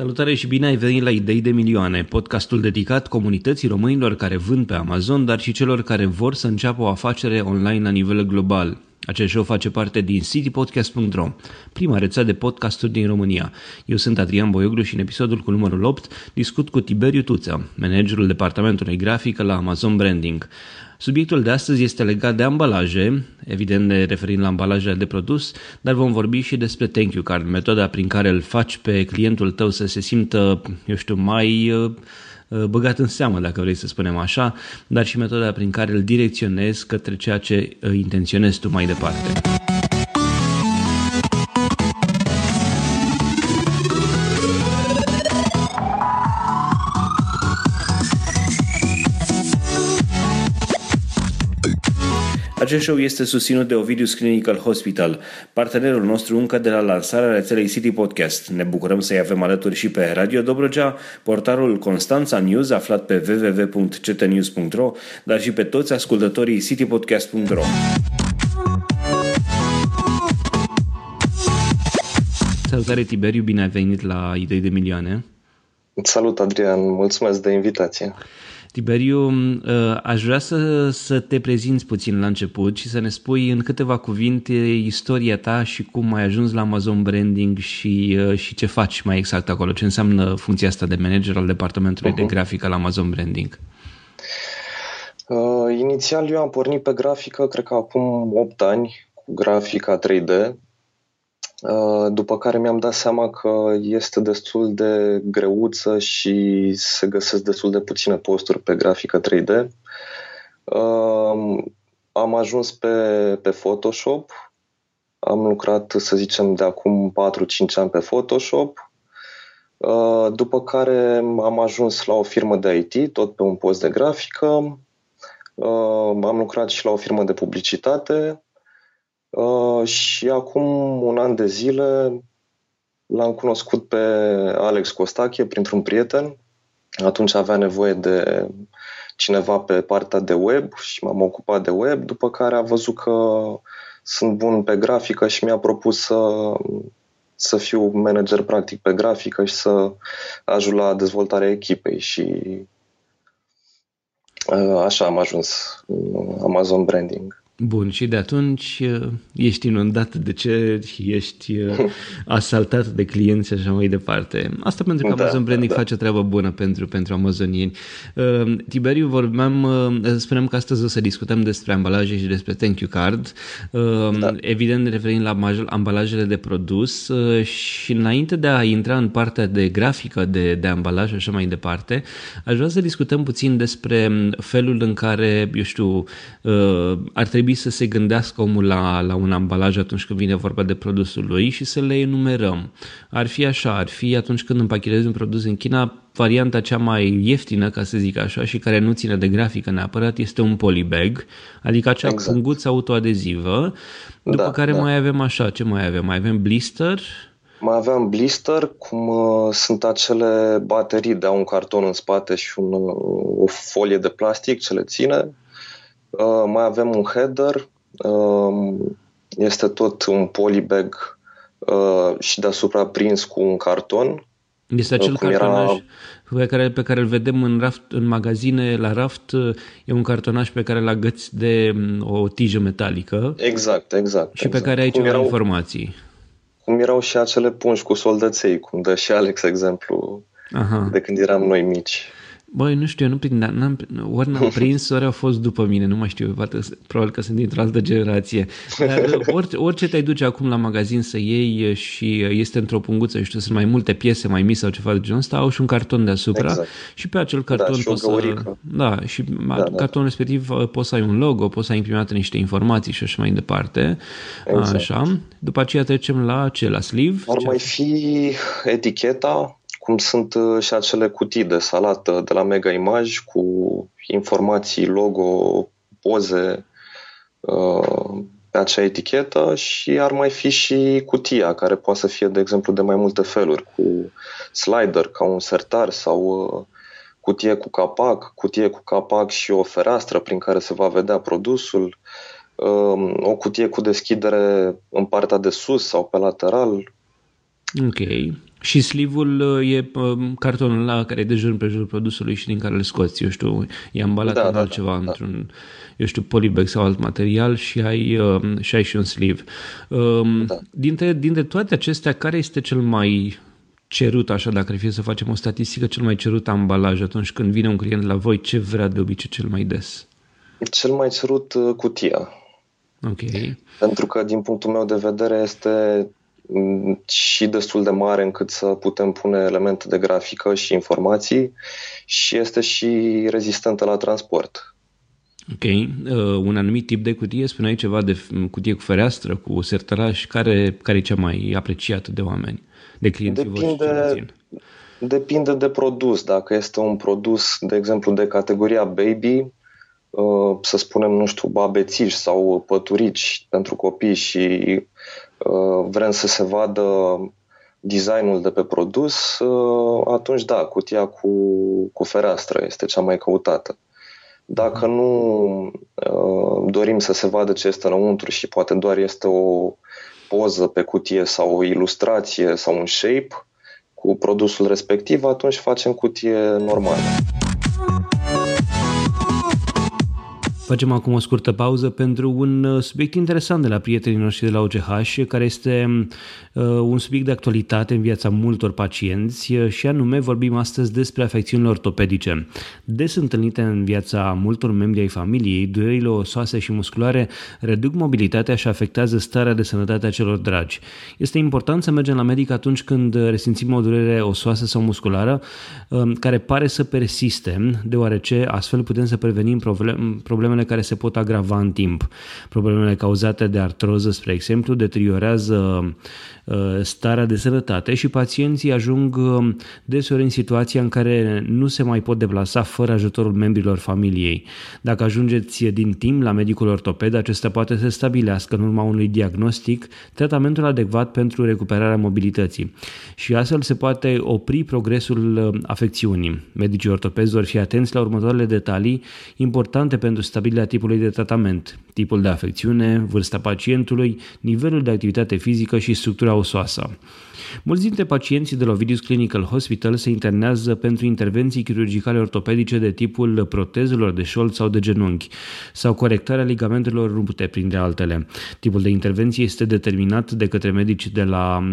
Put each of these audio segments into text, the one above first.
Salutare și bine ai venit la Idei de Milioane, podcastul dedicat comunității românilor care vând pe Amazon, dar și celor care vor să înceapă o afacere online la nivel global. Acest show face parte din citypodcast.ro, prima rețea de podcasturi din România. Eu sunt Adrian Boioglu și în episodul cu numărul 8 discut cu Tiberiu Tuță, managerul departamentului grafică la Amazon Branding. Subiectul de astăzi este legat de ambalaje, evident ne referim la ambalajele de produs, dar vom vorbi și despre Thank You Card, metoda prin care îl faci pe clientul tău să se simtă, eu știu, mai uh, uh, băgat în seamă, dacă vrei să spunem așa, dar și metoda prin care îl direcționezi către ceea ce uh, intenționezi tu mai departe. Acest show este susținut de Ovidius Clinical Hospital, partenerul nostru încă de la lansarea rețelei City Podcast. Ne bucurăm să-i avem alături și pe Radio Dobrogea, portarul Constanța News aflat pe www.ctnews.ro, dar și pe toți ascultătorii citypodcast.ro. Salutare Tiberiu, bine ai venit la Idei de Milioane. Salut Adrian, mulțumesc de invitație. Tiberiu, uh, aș vrea să, să te prezinți puțin la început și să ne spui în câteva cuvinte istoria ta și cum ai ajuns la Amazon Branding și, uh, și ce faci mai exact acolo, ce înseamnă funcția asta de manager al departamentului uh-huh. de grafică la Amazon Branding. Uh, inițial eu am pornit pe grafică, cred că acum 8 ani, cu grafica 3D, Uh, după care mi-am dat seama că este destul de greuță și se găsesc destul de puține posturi pe grafică 3D. Uh, am ajuns pe, pe Photoshop, am lucrat, să zicem, de acum 4-5 ani pe Photoshop, uh, după care am ajuns la o firmă de IT, tot pe un post de grafică, am lucrat și la o firmă de publicitate, Uh, și acum un an de zile l-am cunoscut pe Alex Costache printr-un prieten. Atunci avea nevoie de cineva pe partea de web și m-am ocupat de web, după care a văzut că sunt bun pe grafică și mi-a propus să, să fiu manager practic pe grafică și să ajut la dezvoltarea echipei și uh, așa am ajuns în Amazon Branding. Bun, și de atunci uh, ești inundat de ce ești uh, asaltat de clienți și așa mai departe. Asta pentru că da, Amazon Branding da, da. face o treabă bună pentru, pentru amazonieni. Uh, Tiberiu, vorbeam, spuneam că astăzi o să discutăm despre ambalaje și despre thank you card. Da. Evident, referind la ambalajele de produs și înainte de a intra în partea de grafică de, de ambalaj și așa mai departe, aș vrea să discutăm puțin despre felul în care, eu știu, ar trebui trebui să se gândească omul la, la un ambalaj atunci când vine vorba de produsul lui și să le enumerăm. Ar fi așa, ar fi atunci când împachetezi un produs în China, varianta cea mai ieftină, ca să zic așa, și care nu ține de grafică neapărat, este un polybag, adică acea exact. punguță autoadezivă, după da, care da. mai avem așa, ce mai avem? Mai avem blister, mai aveam blister, cum uh, sunt acele baterii de un carton în spate și un, uh, o folie de plastic ce le ține. Uh, mai avem un header, uh, este tot un polybag uh, și deasupra prins cu un carton. Este acel cartonaj era... pe, care, pe care îl vedem în, raft, în magazine, la raft, e un cartonaj pe care îl agăți de um, o tijă metalică. Exact, exact. Și exact. pe care ai cum ceva erau, informații. Cum erau și acele pungi cu soldăței, cum dă și Alex exemplu Aha. de când eram noi mici. Băi, nu știu, eu nu prind, n-am, ori n-am prins, ori au fost după mine, nu mai știu, poate, probabil că sunt dintr-o altă generație. Dar orice, orice te-ai duce acum la magazin să iei și este într-o punguță, știu, sunt mai multe piese mai mici sau ceva de genul ăsta, au și un carton deasupra exact. și pe acel da, carton da, poți să... Da, și da, da, cartonul respectiv uh, poți să ai un logo, poți să ai imprimate niște informații și așa mai departe. Exact. Așa. După aceea trecem la ce? La sleeve? Ar mai fi eticheta, cum sunt uh, și acele cutii de salată de la Mega Image cu informații, logo, poze uh, pe acea etichetă și ar mai fi și cutia, care poate să fie, de exemplu, de mai multe feluri, cu slider, ca un sertar sau uh, cutie cu capac, cutie cu capac și o fereastră prin care se va vedea produsul, um, o cutie cu deschidere în partea de sus sau pe lateral. Ok. Și sleeve-ul uh, e um, cartonul ăla care e de jur împrejurul produsului și din care îl scoți, eu știu, e ambalat da, în da, altceva, da, într-un, da. eu știu, polybag sau alt material și ai, um, și ai și un sleeve. Um, da. dintre, dintre toate acestea, care este cel mai cerut, așa, dacă ar fi să facem o statistică, cel mai cerut ambalaj atunci când vine un client la voi, ce vrea de obicei cel mai des? Cel mai cerut uh, cutia. Ok. Pentru că, din punctul meu de vedere, este mm, și destul de mare încât să putem pune elemente de grafică și informații și este și rezistentă la transport. Ok. Uh, un anumit tip de cutie, spuneai ceva de cutie cu fereastră, cu sertăraș, care, care e cea mai apreciată de oameni, de clienții depinde, voștri? Depinde de produs. Dacă este un produs, de exemplu, de categoria baby, Uh, să spunem, nu știu, babețiși sau păturici pentru copii și uh, vrem să se vadă designul de pe produs, uh, atunci da, cutia cu, cu fereastră este cea mai căutată. Dacă nu dorim să se vadă ce este înăuntru și poate doar este o poză pe cutie sau o ilustrație sau un shape cu produsul respectiv, atunci facem cutie normală. Facem acum o scurtă pauză pentru un uh, subiect interesant de la prietenii noștri de la OCH, care este uh, un subiect de actualitate în viața multor pacienți uh, și anume vorbim astăzi despre afecțiunile ortopedice. Des întâlnite în viața multor membri ai familiei, durerile osoase și musculare reduc mobilitatea și afectează starea de sănătate a celor dragi. Este important să mergem la medic atunci când resimțim o durere osoasă sau musculară care pare să persiste, deoarece astfel putem să prevenim problemele problemele care se pot agrava în timp. Problemele cauzate de artroză, spre exemplu, deteriorează uh, starea de sănătate și pacienții ajung uh, deseori în situația în care nu se mai pot deplasa fără ajutorul membrilor familiei. Dacă ajungeți din timp la medicul ortoped, acesta poate să stabilească în urma unui diagnostic tratamentul adecvat pentru recuperarea mobilității și astfel se poate opri progresul uh, afecțiunii. Medicii ortopezi vor fi atenți la următoarele detalii importante pentru stabilitatea stabilirea tipului de tratament, tipul de afecțiune, vârsta pacientului, nivelul de activitate fizică și structura osoasă. Mulți dintre pacienții de la Ovidius Clinical Hospital se internează pentru intervenții chirurgicale ortopedice de tipul protezelor de șold sau de genunchi sau corectarea ligamentelor rupte, printre altele. Tipul de intervenție este determinat de către medici de la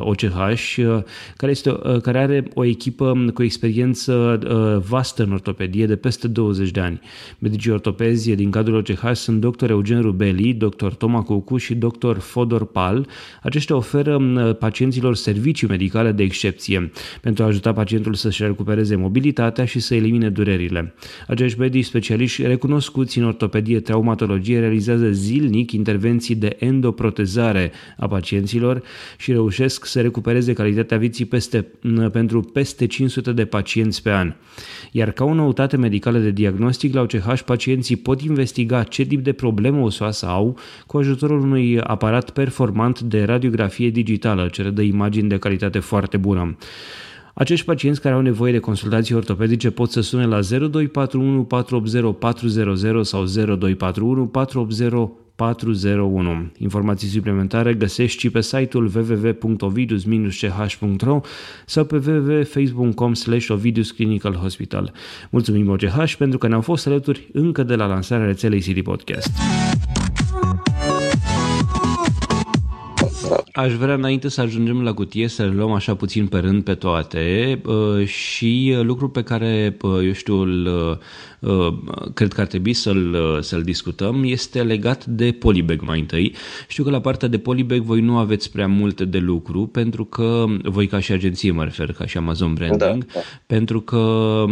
OCH, uh, care, este, uh, care are o echipă cu experiență uh, vastă în ortopedie de peste 20 de ani. Medicii ortopezi din cadrul OCH sunt dr. Eugen Rubeli, dr. Toma Cucu și dr. Fodor Pal. Aceștia oferă pacienților servicii medicale de excepție pentru a ajuta pacientul să-și recupereze mobilitatea și să elimine durerile. Acești medici specialiști recunoscuți în ortopedie traumatologie realizează zilnic intervenții de endoprotezare a pacienților și reușesc să recupereze calitatea vieții peste, pentru peste 500 de pacienți pe an. Iar ca o noutate medicală de diagnostic, la OCH pacienții pot investiga ce tip de problemă osoasă au cu ajutorul unui aparat performant de radiografie digitală ce redă imagini imagini de calitate foarte bună. Acești pacienți care au nevoie de consultații ortopedice pot să sune la 0241 480 400 sau 0241 480 401. Informații suplimentare găsești și pe site-ul www.ovidus-ch.ro sau pe www.facebook.com slash Ovidus Clinical Hospital. Mulțumim OCH pentru că ne-au fost alături încă de la lansarea rețelei City Podcast. Aș vrea înainte să ajungem la cutie să le luăm așa puțin pe rând pe toate uh, și lucrul pe care, uh, eu știu, îl, uh, cred că ar trebui să-l, să-l discutăm este legat de Polybag mai întâi. Știu că la partea de Polybag voi nu aveți prea multe de lucru pentru că voi ca și agenție mă refer, ca și Amazon Branding, da, da. pentru că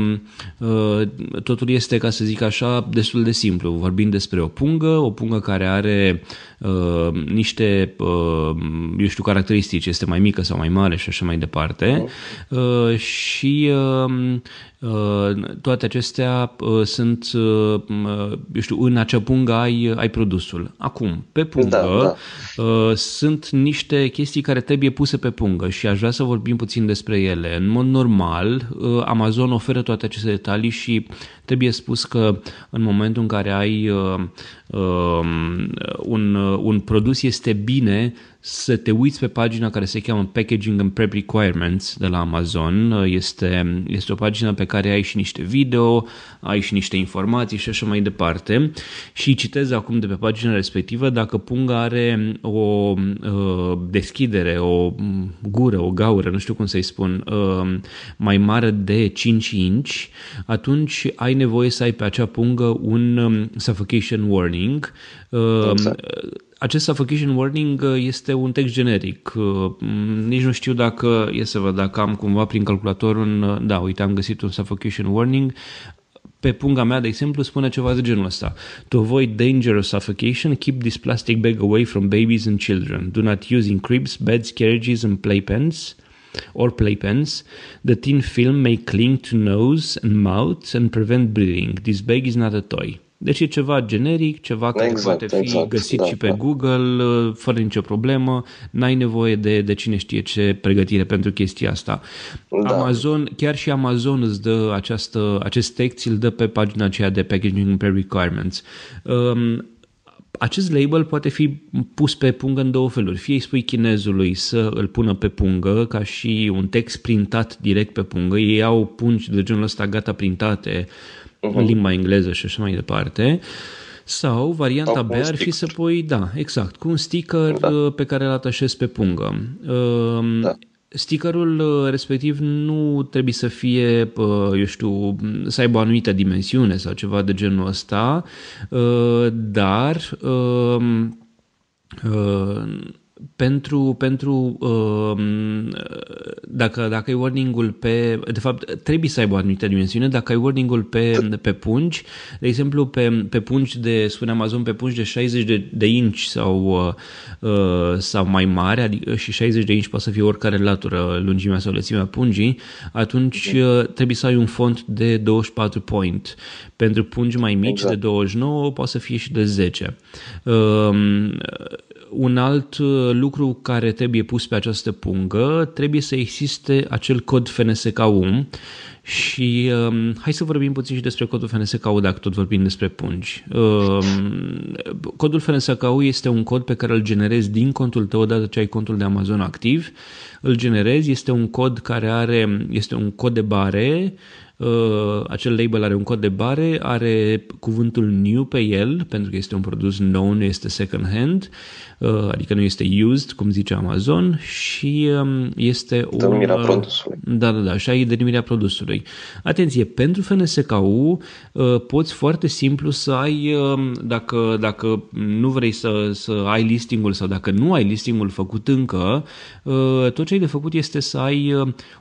totul este, ca să zic așa, destul de simplu. Vorbim despre o pungă, o pungă care are uh, niște uh, eu știu, caracteristici, este mai mică sau mai mare și așa mai departe. Uh, și uh, uh, toate acestea uh, sunt, uh, eu știu, în acea pungă ai, ai produsul. Acum, pe pungă da, da. Uh, sunt niște chestii care trebuie puse pe pungă și aș vrea să vorbim puțin despre ele. În mod normal, uh, Amazon oferă toate aceste detalii și trebuie spus că în momentul în care ai uh, uh, un, uh, un produs este bine să te uiți pe pagina care se cheamă Packaging and Prep Requirements de la Amazon. Este, este o pagină pe care ai și niște video, ai și niște informații și așa mai departe. Și citez acum de pe pagina respectivă dacă punga are o uh, deschidere, o gură, o gaură, nu știu cum să-i spun, uh, mai mare de 5 inch, atunci ai nevoie să ai pe acea pungă un um, suffocation warning. Uh, exact acest suffocation warning uh, este un text generic. Uh, nici nu știu dacă, e să văd dacă am cumva prin calculator un, uh, da, uite, am găsit un suffocation warning. Pe punga mea, de exemplu, spune ceva de genul ăsta. To avoid danger of suffocation, keep this plastic bag away from babies and children. Do not use in cribs, beds, carriages and playpens or playpens. The thin film may cling to nose and mouth and prevent breathing. This bag is not a toy. Deci e ceva generic, ceva care exact, poate fi exact, găsit da, și pe da. Google uh, fără nicio problemă, n-ai nevoie de, de cine știe ce pregătire pentru chestia asta. Da. Amazon, chiar și Amazon îți dă această, acest text, îl dă pe pagina aceea de Packaging per Requirements. Um, acest label poate fi pus pe pungă în două feluri. Fie îi spui chinezului să îl pună pe pungă ca și un text printat direct pe pungă. Ei au pungi de genul ăsta gata printate uh-huh. în limba engleză și așa mai departe. Sau varianta Sau B ar fi să pui, da, exact, cu un sticker da. Uh, pe care îl atașezi pe pungă. Um, da. Stickerul uh, respectiv nu trebuie să fie, uh, eu știu, să aibă o anumită dimensiune sau ceva de genul ăsta, dar um, pentru, pentru uh, dacă, dacă ai warning-ul pe, de fapt trebuie să aibă o anumită dimensiune, dacă ai warning-ul pe, pe pungi, de exemplu pe, pe pungi de, spune Amazon, pe pungi de 60 de, de inch sau, uh, sau mai mare, adică și 60 de inch poate să fie oricare latură, lungimea sau lățimea pungii, atunci uh, trebuie să ai un font de 24 point. Pentru pungi mai mici exact. de 29 poate să fie și de 10. Uh, un alt uh, lucru care trebuie pus pe această pungă, trebuie să existe acel cod FNSK1 și um, hai să vorbim puțin și despre codul FNSK-U dacă tot vorbim despre pungi. Um, codul FNSK-U este un cod pe care îl generezi din contul tău odată ce ai contul de Amazon activ. Îl generezi, este un cod care are, este un cod de bare Uh, acel label are un cod de bare, are cuvântul new pe el, pentru că este un produs nou, nu este second hand, uh, adică nu este used, cum zice Amazon, și um, este o... Denumirea uh, produsului. Da, da, da, așa e denumirea produsului. Atenție, pentru FNSKU poți foarte simplu să ai, um, dacă, dacă nu vrei să, să ai listingul sau dacă nu ai listingul făcut încă, tot ce ai de făcut este să ai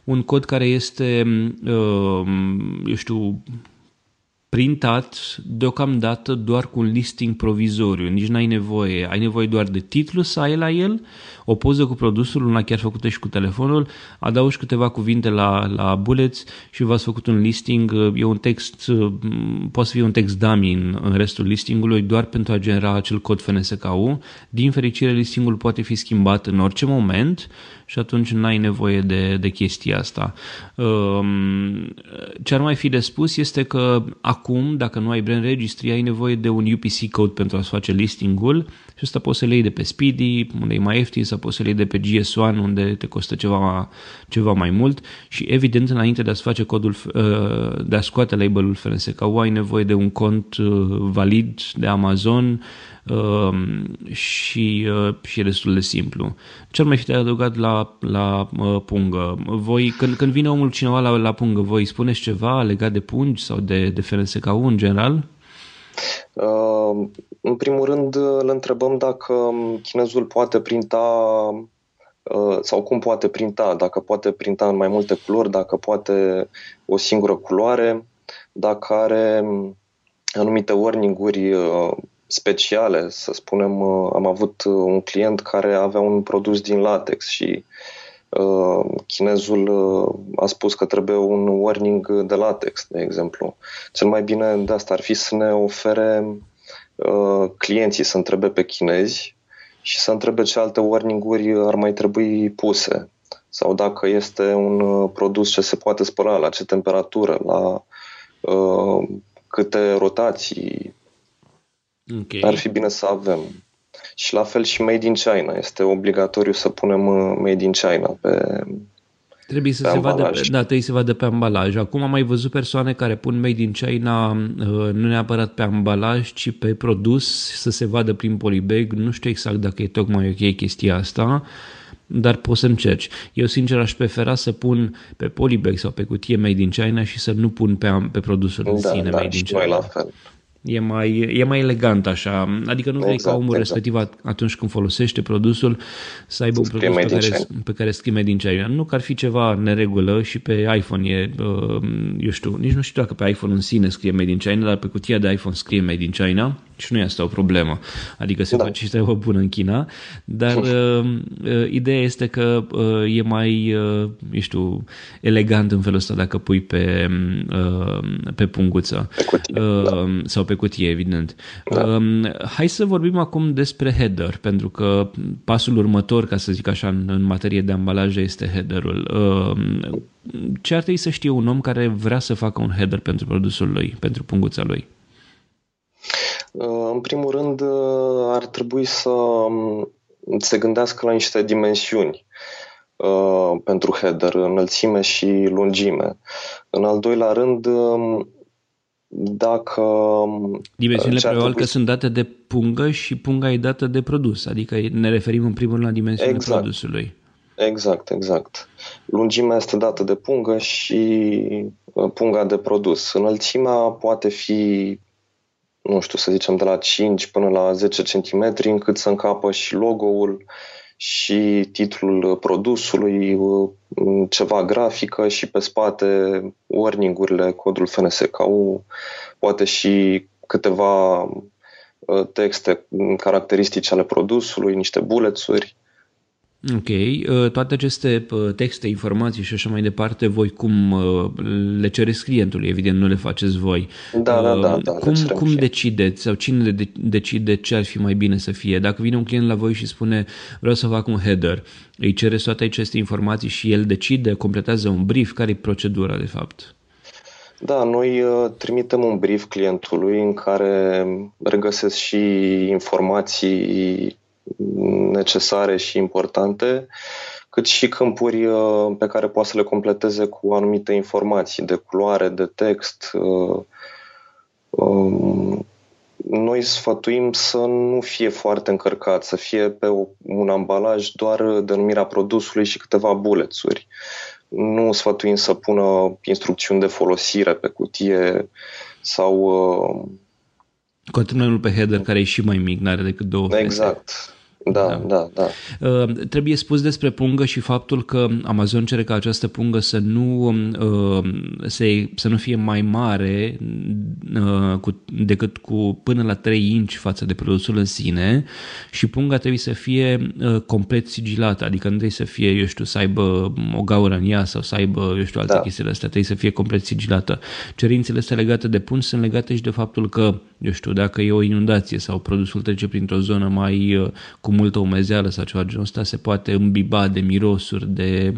un cod care este um, eu știu, printat deocamdată doar cu un listing provizoriu, nici n-ai nevoie, ai nevoie doar de titlu să ai la el, o poză cu produsul, una chiar făcută și cu telefonul, adaugi câteva cuvinte la, la bullets și v-ați făcut un listing, e un text, poate să fie un text dummy în, în restul listingului doar pentru a genera acel cod FNSKU. Din fericire, listingul poate fi schimbat în orice moment și atunci n-ai nevoie de, de chestia asta. Um, ce ar mai fi de spus este că acum, dacă nu ai brand registry, ai nevoie de un UPC code pentru a-ți face listingul și asta poți să le iei de pe Speedy, unde e mai ieftin, sau poți să le iei de pe GS1, unde te costă ceva, ceva mai mult. Și evident înainte de a-ți face codul, uh, de a scoate labelul FNSK, ai nevoie de un cont uh, valid de Amazon, Um, și, uh, și e destul de simplu. Ce ar mai fi de adăugat la, la uh, pungă? Voi, când, când vine omul cineva la, la pungă, voi spuneți ceva legat de pungi sau de, de FNSK-ul în general? Uh, în primul rând îl întrebăm dacă chinezul poate printa uh, sau cum poate printa, dacă poate printa în mai multe culori, dacă poate o singură culoare, dacă are anumite warning-uri uh, speciale, să spunem, uh, am avut uh, un client care avea un produs din latex și uh, chinezul a spus că trebuie un warning de latex, de exemplu. Cel mai bine de asta ar fi să ne ofere clienții să întrebe pe chinezi și să întrebe ce alte warning-uri ar mai trebui puse sau dacă este un produs ce se poate spăla, la ce temperatură, la câte rotații okay. ar fi bine să avem. Și la fel și Made in China. Este obligatoriu să punem uh, Made in China pe, Trebuie să se vadă, da, trebuie să se vadă pe ambalaj. Acum am mai văzut persoane care pun Made in China uh, nu neapărat pe ambalaj, ci pe produs, să se vadă prin polybag. Nu știu exact dacă e tocmai ok chestia asta, dar poți să încerci. Eu sincer aș prefera să pun pe polybag sau pe cutie Made in China și să nu pun pe, pe produsul da, în sine da, Made in China. la fel. E mai, e mai elegant așa, adică nu vrei exact, ca omul exact. respectiv atunci când folosește produsul să aibă un produs pe care, pe care scrie din China. Nu că ar fi ceva neregulă și pe iPhone e, uh, eu știu, nici nu știu dacă pe iPhone în sine scrie Made in China, dar pe cutia de iPhone scrie Made in China și nu e asta o problemă. Adică se da. face și treabă bună în China, dar uh, uh, ideea este că uh, e mai, uh, eu știu, elegant în felul ăsta dacă pui pe, uh, pe punguță. Pe cutie, uh, da. Sau pe cutie, evident. Da. Uh, hai să vorbim acum despre header, pentru că pasul următor, ca să zic așa, în, în materie de ambalaje este headerul. Uh, ce ar trebui să știe un om care vrea să facă un header pentru produsul lui, pentru punguța lui? Uh, în primul rând, uh, ar trebui să um, se gândească la niște dimensiuni uh, pentru header, înălțime și lungime. În al doilea rând, um, dacă... Um, Dimensiunile probabil că sunt date de pungă și punga e dată de produs, adică ne referim în primul rând la dimensiunea exact. produsului. Exact, exact. Lungimea este dată de pungă și punga de produs. Înălțimea poate fi nu știu, să zicem de la 5 până la 10 cm, încât să încapă și logo-ul și titlul produsului, ceva grafică și pe spate warning-urile, codul FNSKU, poate și câteva uh, texte caracteristice ale produsului, niște bulețuri Ok. Uh, toate aceste uh, texte, informații și așa mai departe, voi cum uh, le cereți clientului? Evident, nu le faceți voi. Da, da, da. da cum cum decideți sau cine decide ce ar fi mai bine să fie? Dacă vine un client la voi și spune vreau să fac un header, îi cereți toate aceste informații și el decide, completează un brief, care e procedura de fapt? Da, noi trimitem un brief clientului în care regăsesc și informații necesare și importante, cât și câmpuri uh, pe care poate să le completeze cu anumite informații de culoare, de text. Uh, um, noi sfătuim să nu fie foarte încărcat, să fie pe un ambalaj doar denumirea produsului și câteva bulețuri. Nu sfătuim să pună instrucțiuni de folosire pe cutie sau uh, cu atât mai mult pe header, care e și mai mic, nu are decât două Exact. Fete. Da, da, da. da. Uh, trebuie spus despre pungă și faptul că Amazon cere ca această pungă să nu, uh, se, să nu fie mai mare uh, cu, decât cu până la 3 inci față de produsul în sine și punga trebuie să fie uh, complet sigilată, adică nu trebuie să fie, eu știu, să aibă o gaură în ea sau să aibă, eu știu, alte da. chestii astea, trebuie să fie complet sigilată. Cerințele astea legate de pungi sunt legate și de faptul că, eu știu, dacă e o inundație sau produsul trece printr-o zonă mai uh, cu cu multă umezeală sau ceva genul ăsta se poate îmbiba de mirosuri, de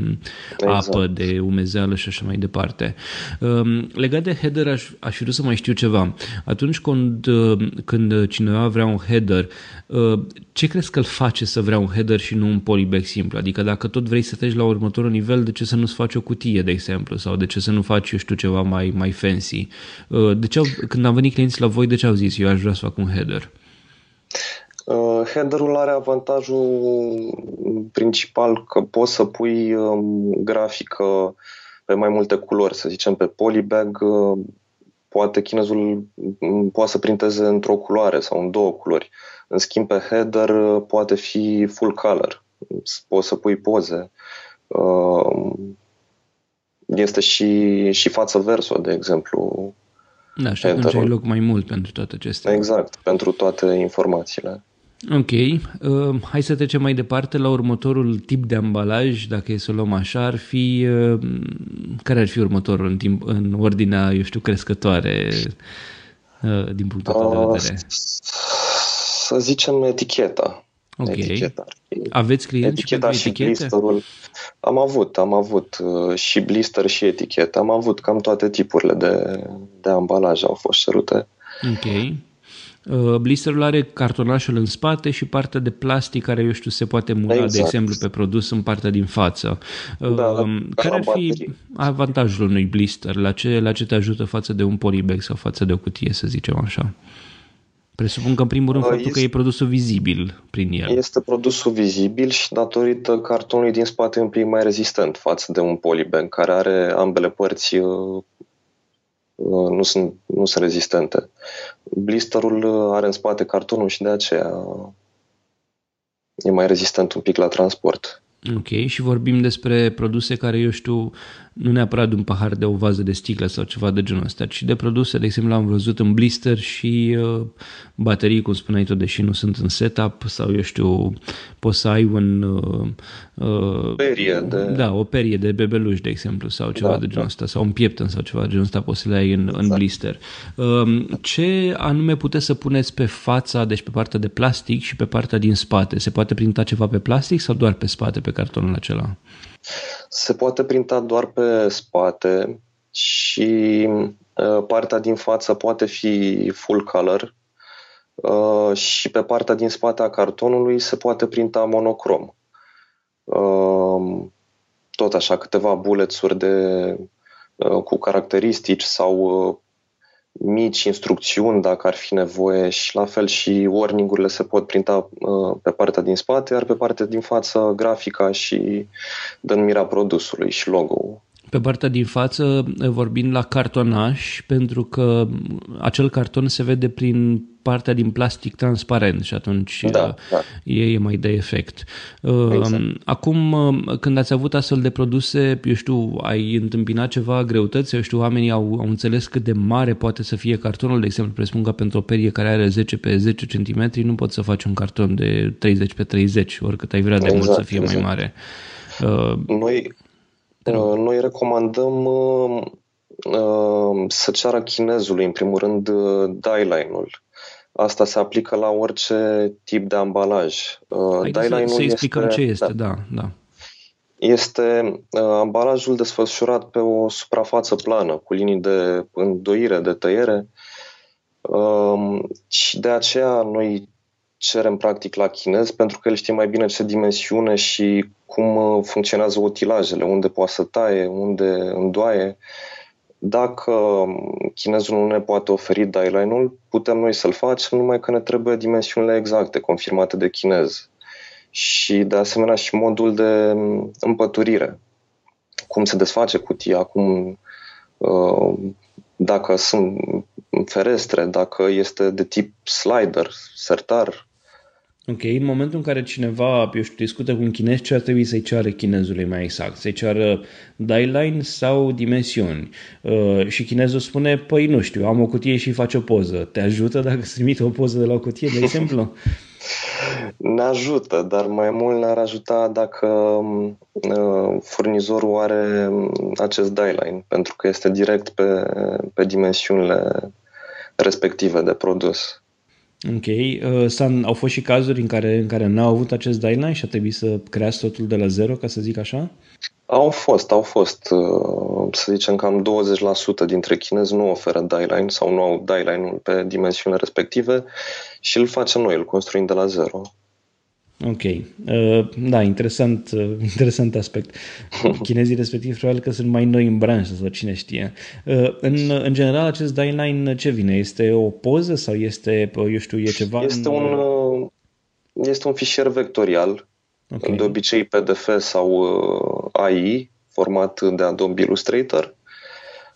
exact. apă, de umezeală și așa mai departe. Um, legat de header, aș, aș vrea să mai știu ceva. Atunci când, uh, când cineva vrea un header, uh, ce crezi că îl face să vrea un header și nu un polybag simplu? Adică dacă tot vrei să treci la următorul nivel, de ce să nu-ți faci o cutie, de exemplu? Sau de ce să nu faci, eu știu, ceva mai, mai fancy? Uh, de ce au, când am venit clienții la voi, de ce au zis eu aș vrea să fac un header? Uh, headerul are avantajul principal că poți să pui um, grafică pe mai multe culori, să zicem pe polybag, uh, poate chinezul um, poate să printeze într-o culoare sau în două culori. În schimb, pe header uh, poate fi full color. Poți să pui poze. Este și, și față verso, de exemplu. Da, și atunci ai loc mai mult pentru toate acestea. Exact, pentru toate informațiile. Ok, uh, hai să trecem mai departe la următorul tip de ambalaj, dacă e să o luăm așa, ar fi, uh, care ar fi următorul în, timp, în ordinea, eu știu, crescătoare uh, din punctul tău de vedere? Să zicem eticheta. Ok. Eticheta. Aveți clienți eticheta și, și blisterul. Am avut, am avut uh, și blister și etichetă. Am avut cam toate tipurile de, de ambalaje au fost cerute. Ok. Uh, blisterul are cartonașul în spate și partea de plastic care, eu știu, se poate mura, exact. de exemplu, pe produs în partea din față. Uh, da, care ar fi baterii. avantajul unui blister? La ce, la ce te ajută față de un polybag sau față de o cutie, să zicem așa? Presupun că, în primul rând, faptul este, că e produsul vizibil prin el. Este produsul vizibil și datorită cartonului din spate un pic mai rezistent față de un polybag care are ambele părți uh, uh, nu sunt, nu sunt rezistente. Blisterul uh, are în spate cartonul și de aceea e mai rezistent un pic la transport. Ok, și vorbim despre produse care, eu știu, nu neapărat de un pahar de o vază de sticlă sau ceva de genul ăsta, ci de produse, de exemplu, am văzut în blister și uh, baterii, cum spuneai tu, deși nu sunt în setup, sau eu știu, poți să ai un... Uh, uh, perie de... Da, o perie de bebeluș, de exemplu, sau ceva da, de genul da. ăsta, sau un pieptăn sau ceva de genul ăsta, poți să le ai în, exact. în blister. Uh, ce anume puteți să puneți pe fața, deci pe partea de plastic și pe partea din spate? Se poate printa ceva pe plastic sau doar pe spate, pe cartonul acela? Se poate printa doar pe spate și uh, partea din față poate fi full color uh, și pe partea din spate a cartonului se poate printa monocrom. Uh, tot așa, câteva bulețuri de, cu caracteristici sau mici instrucțiuni dacă ar fi nevoie și la fel și warning-urile se pot printa uh, pe partea din spate, iar pe partea din față grafica și denumirea produsului și logo-ul. Pe partea din față, vorbind la cartonaș, pentru că acel carton se vede prin partea din plastic transparent și atunci da, uh, da. E, e mai de efect. Uh, exact. Acum, uh, când ați avut astfel de produse, eu știu, ai întâmpinat ceva greutăți? Eu știu, oamenii au, au înțeles cât de mare poate să fie cartonul. De exemplu, presupun că pentru o perie care are 10 pe 10 cm nu poți să faci un carton de 30 pe 30, oricât ai vrea de exact, mult să fie exact. mai mare. Noi, noi recomandăm să ceară chinezului, în primul rând, die-line-ul. Asta se aplică la orice tip de ambalaj. Haideți să, să explicăm este, ce este, da, da. da. Este uh, ambalajul desfășurat pe o suprafață plană, cu linii de îndoire, de tăiere. Uh, și de aceea noi cerem practic la chinez, pentru că el știe mai bine ce dimensiune și cum uh, funcționează utilajele, unde poate să taie, unde îndoaie. Dacă chinezul nu ne poate oferi die-line-ul, putem noi să-l facem, numai că ne trebuie dimensiunile exacte, confirmate de chinez. Și de asemenea și modul de împăturire. Cum se desface cutia, cum, uh, dacă sunt ferestre, dacă este de tip slider, sertar, Ok, în momentul în care cineva, eu știu, discută cu un chinez, ce ar trebui să-i ceară chinezului mai exact? Să-i ceară die-line sau dimensiuni? Uh, și chinezul spune, păi nu știu, am o cutie și faci o poză. Te ajută dacă îți trimite o poză de la o cutie, de exemplu? ne ajută, dar mai mult ne-ar ajuta dacă uh, furnizorul are acest die-line, pentru că este direct pe, pe dimensiunile respective de produs. Ok. Uh, au fost și cazuri în care, în care n-au avut acest die și a trebuit să creați totul de la zero, ca să zic așa? Au fost, au fost. Uh, să zicem cam 20% dintre chinezi nu oferă die sau nu au die ul pe dimensiunile respective și îl facem noi, îl construim de la zero. Ok. Uh, da, interesant, uh, interesant aspect. Chinezii respectiv probabil că sunt mai noi în branșă sau cine știe. Uh, în, în general, acest die ce vine? Este o poză sau este, eu știu, e ceva... Este în... un, uh, este un fișier vectorial, okay. de obicei PDF sau uh, AI, format de Adobe Illustrator.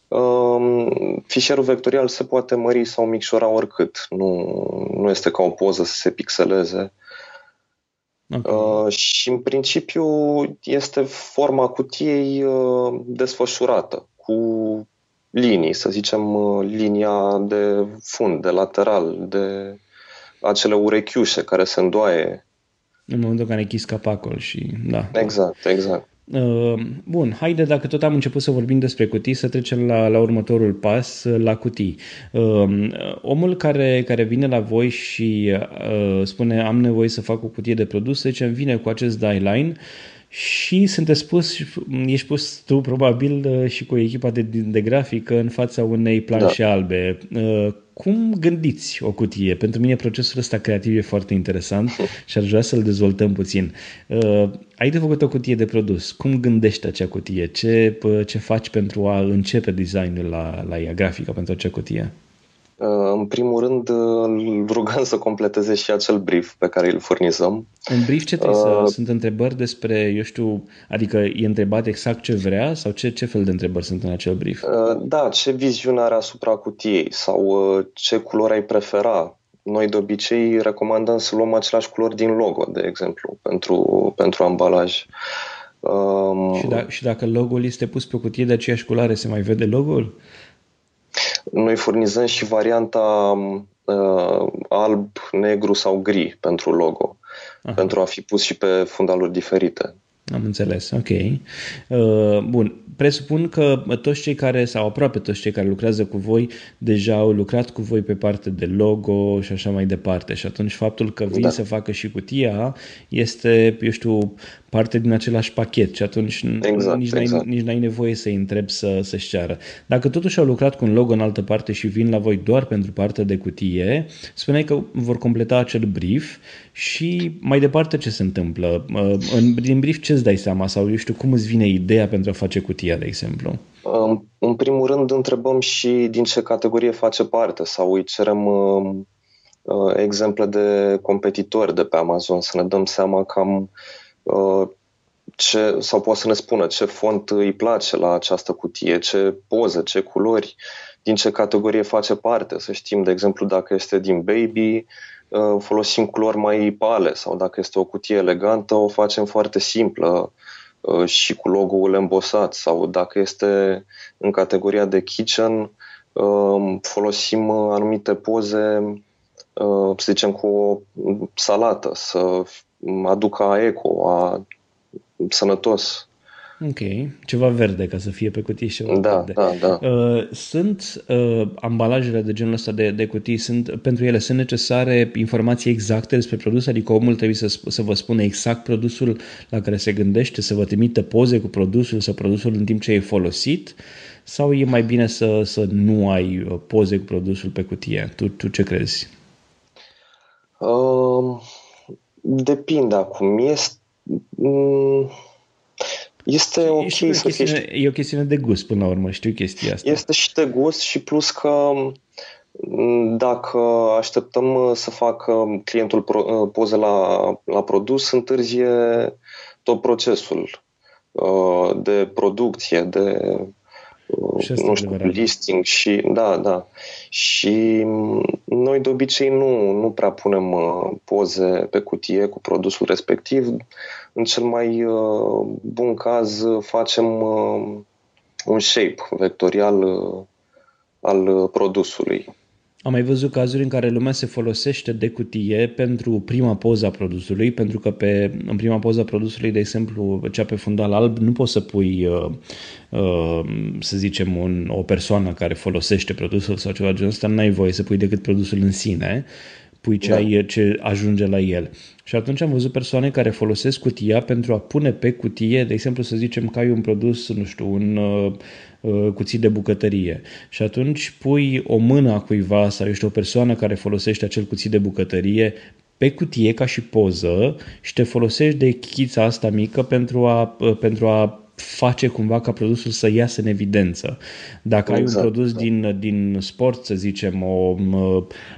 Uh, fișierul vectorial se poate mări sau micșora oricât. Nu, nu este ca o poză să se pixeleze. Uh, Okay. Uh, și în principiu este forma cutiei uh, desfășurată cu linii, să zicem uh, linia de fund, de lateral, de acele urechiușe care se îndoaie. În momentul în care închis capacul și da. Exact, exact. Uh, bun, haide, dacă tot am început să vorbim despre cutii, să trecem la, la următorul pas, la cutii. Uh, omul care, care vine la voi și uh, spune am nevoie să fac o cutie de produs, să zicem, vine cu acest die line și sunteți pus, ești pus tu probabil și cu echipa de, de grafică în fața unei planșe da. albe. Cum gândiți o cutie? Pentru mine procesul ăsta creativ e foarte interesant și aș vrea să-l dezvoltăm puțin. Uh, ai de făcut o cutie de produs. Cum gândești acea cutie? Ce, ce faci pentru a începe designul la, la ea, grafica pentru acea cutie? Uh, în primul rând, îl rugăm să completeze și acel brief pe care îl furnizăm. În brief ce trebuie uh, să... Sunt întrebări despre, eu știu, adică e întrebat exact ce vrea sau ce, ce fel de întrebări sunt în acel brief? Uh, da, ce viziune are asupra cutiei sau uh, ce culori ai prefera. Noi de obicei recomandăm să luăm același culori din logo, de exemplu, pentru, pentru ambalaj. Um, și, da, și dacă logo-ul este pus pe cutie de aceeași culoare, se mai vede logo-ul? Noi furnizăm și varianta uh, alb, negru sau gri pentru logo, Aha. pentru a fi pus și pe fundaluri diferite. Am înțeles, ok. Uh, bun, presupun că toți cei care, sau aproape toți cei care lucrează cu voi, deja au lucrat cu voi pe parte de logo și așa mai departe. Și atunci faptul că vin da. să facă și cutia este, eu știu, parte din același pachet și atunci exact, nici, exact. N-ai, nici n-ai nevoie să-i întreb să, să-și ceară. Dacă totuși au lucrat cu un logo în altă parte și vin la voi doar pentru partea de cutie, spuneai că vor completa acel brief și mai departe ce se întâmplă? În, din brief ce îți dai seama sau eu știu cum îți vine ideea pentru a face cutia, de exemplu? În primul rând întrebăm și din ce categorie face parte sau îi cerem um, uh, exemple de competitori de pe Amazon să ne dăm seama cam Uh, ce, sau poate să ne spună ce font îi place la această cutie, ce poză, ce culori, din ce categorie face parte. Să știm, de exemplu, dacă este din baby, uh, folosim culori mai pale sau dacă este o cutie elegantă, o facem foarte simplă uh, și cu logo-ul embosat sau dacă este în categoria de kitchen, folosim anumite poze, să zicem, cu o salată, să aducă a eco, a sănătos. Ok, ceva verde ca să fie pe cutii și da, verde. Da, da. Uh, sunt uh, ambalajele de genul ăsta de, de cutii, sunt, pentru ele sunt necesare informații exacte despre produs, adică omul trebuie să, să vă spună exact produsul la care se gândește, să vă trimită poze cu produsul sau produsul în timp ce e folosit sau e mai bine să, să nu ai uh, poze cu produsul pe cutie? Tu, tu ce crezi? Uh Depinde acum. Este, mm, este ok și să fie... E o chestiune de gust până la urmă, știu chestia asta. Este și de gust și plus că mm, dacă așteptăm să facă clientul poze la, la produs, întârzie tot procesul uh, de producție, de și nu știu, listing și da, da. Și noi de obicei nu, nu prea punem uh, poze pe cutie cu produsul respectiv. În cel mai uh, bun caz facem uh, un shape vectorial al produsului. Am mai văzut cazuri în care lumea se folosește de cutie pentru prima poză a produsului, pentru că pe, în prima poză a produsului, de exemplu, cea pe fundal alb, nu poți să pui, uh, uh, să zicem, un, o persoană care folosește produsul sau ceva genul ăsta, n-ai voie să pui decât produsul în sine, pui ce, da. ai, ce ajunge la el. Și atunci am văzut persoane care folosesc cutia pentru a pune pe cutie, de exemplu, să zicem că ai un produs, nu știu, un uh, uh, cuțit de bucătărie. Și atunci pui o mână a cuiva sau ești o persoană care folosește acel cuțit de bucătărie pe cutie ca și poză și te folosești de chița asta mică pentru a, uh, pentru a face cumva ca produsul să iasă în evidență. Dacă exact. ai un exact, produs da. din, din sport, să zicem, o,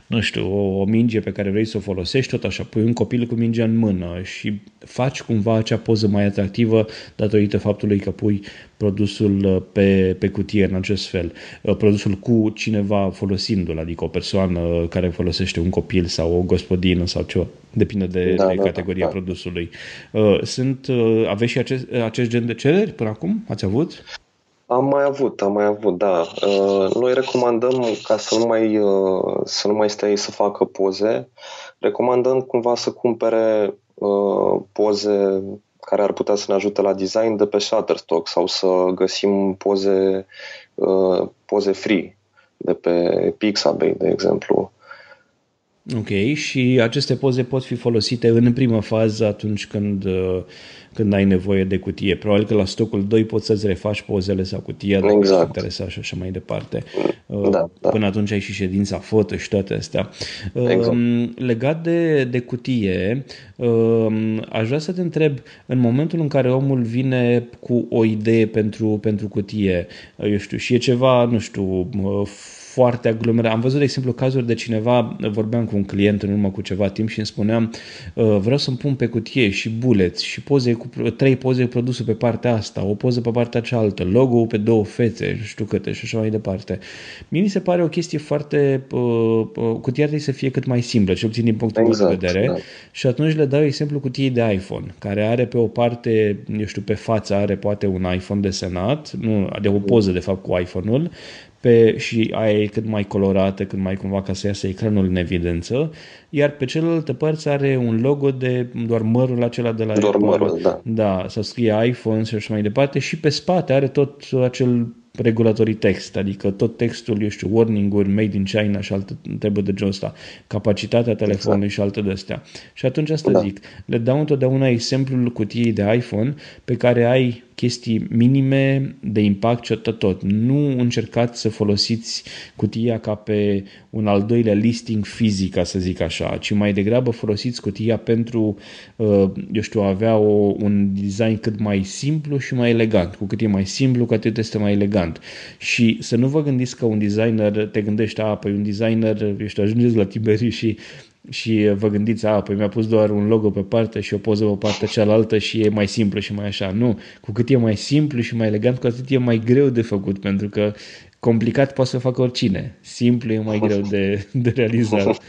nu știu, o, o minge pe care vrei să o folosești, tot așa, pui un copil cu mingea în mână și faci cumva acea poză mai atractivă datorită faptului că pui produsul uh, pe, pe cutie în acest fel. Uh, produsul cu cineva folosindu-l, adică o persoană care folosește un copil sau o gospodină sau ceva. Depinde de, da, de da, categoria da. produsului. Uh, sunt, aveți și acest, acest gen de cereri până acum? Ați avut? Am mai avut, am mai avut, da. Noi recomandăm ca să nu mai, să nu mai stai să facă poze, recomandăm cumva să cumpere poze care ar putea să ne ajute la design de pe Shutterstock sau să găsim poze, uh, poze free de pe Pixabay, de exemplu. Ok, și aceste poze pot fi folosite în prima fază atunci când uh, când ai nevoie de cutie. Probabil că la stocul 2 poți să-ți refaci pozele sau cutia dacă exact. ești interesat și așa mai departe. Da, da. Până atunci ai și ședința foto și toate astea. Exact. Um, legat de, de cutie, um, aș vrea să te întreb, în momentul în care omul vine cu o idee pentru, pentru cutie, eu știu, și e ceva, nu știu, foarte aglomerat. Am văzut, de exemplu, cazuri de cineva, vorbeam cu un client în urmă cu ceva timp și îmi spuneam uh, vreau să-mi pun pe cutie și bullets și poze cu, trei poze produse pe partea asta, o poză pe partea cealaltă, logo pe două fețe, nu știu câte și așa mai departe. Mie mi se pare o chestie foarte... Uh, uh, cutia trebuie să fie cât mai simplă, cel puțin din punctul exact, meu de vedere. Da. Și atunci le dau exemplu cutiei de iPhone, care are pe o parte, eu știu, pe față are poate un iPhone desenat, nu, de o poză de fapt cu iPhone-ul, pe, și aia e cât mai colorată, cât mai cumva ca să iasă ecranul în evidență, iar pe celelalte părți are un logo de doar mărul acela de la Doar Apple. mărul, da. Da, să scrie iPhone și așa mai departe și pe spate are tot acel regulatory text, adică tot textul, eu știu, warning-uri, made in China și alte treburi de genul ăsta, capacitatea telefonului exact. și alte de astea. Și atunci asta da. zic, le dau întotdeauna exemplul cutiei de iPhone pe care ai chestii minime de impact și tot, tot. Nu încercați să folosiți cutia ca pe un al doilea listing fizic, ca să zic așa, ci mai degrabă folosiți cutia pentru, uh, eu știu, a avea o, un design cât mai simplu și mai elegant. Cu cât e mai simplu, cu atât este mai elegant. Și să nu vă gândiți că un designer, te gândești, a, păi un designer, eu știu, ajungeți la Tiberiu și și vă gândiți, a, păi mi-a pus doar un logo pe parte și o poză pe partea cealaltă și e mai simplu și mai așa. Nu, cu cât e mai simplu și mai elegant, cu atât e mai greu de făcut, pentru că complicat poate să facă oricine. Simplu e mai greu de, de realizat.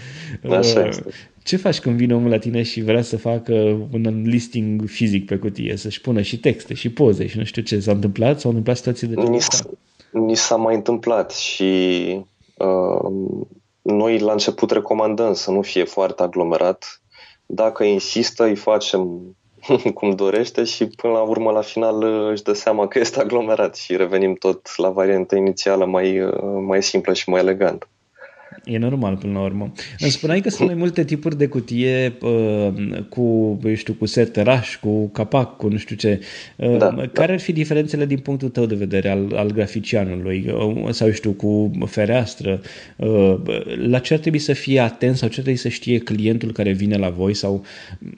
Așa este. Ce faci când vine omul la tine și vrea să facă un listing fizic pe cutie, să-și pună și texte și poze și nu știu ce? S-a întâmplat? S-au întâmplat situații de genul ăsta? Ni s-a mai întâmplat și uh, noi la început recomandăm să nu fie foarte aglomerat. Dacă insistă, îi facem cum dorește și până la urmă, la final, își dă seama că este aglomerat și revenim tot la varianta inițială mai, mai simplă și mai elegantă. E normal până la urmă. Îmi spuneai că sunt mai multe tipuri de cutie uh, cu, eu știu, cu seteraș, cu capac, cu nu știu ce. Uh, da, care da. ar fi diferențele din punctul tău de vedere al, al graficianului? Uh, sau, eu știu, cu fereastră? Uh, la ce ar trebui să fie atent sau ce ar trebui să știe clientul care vine la voi sau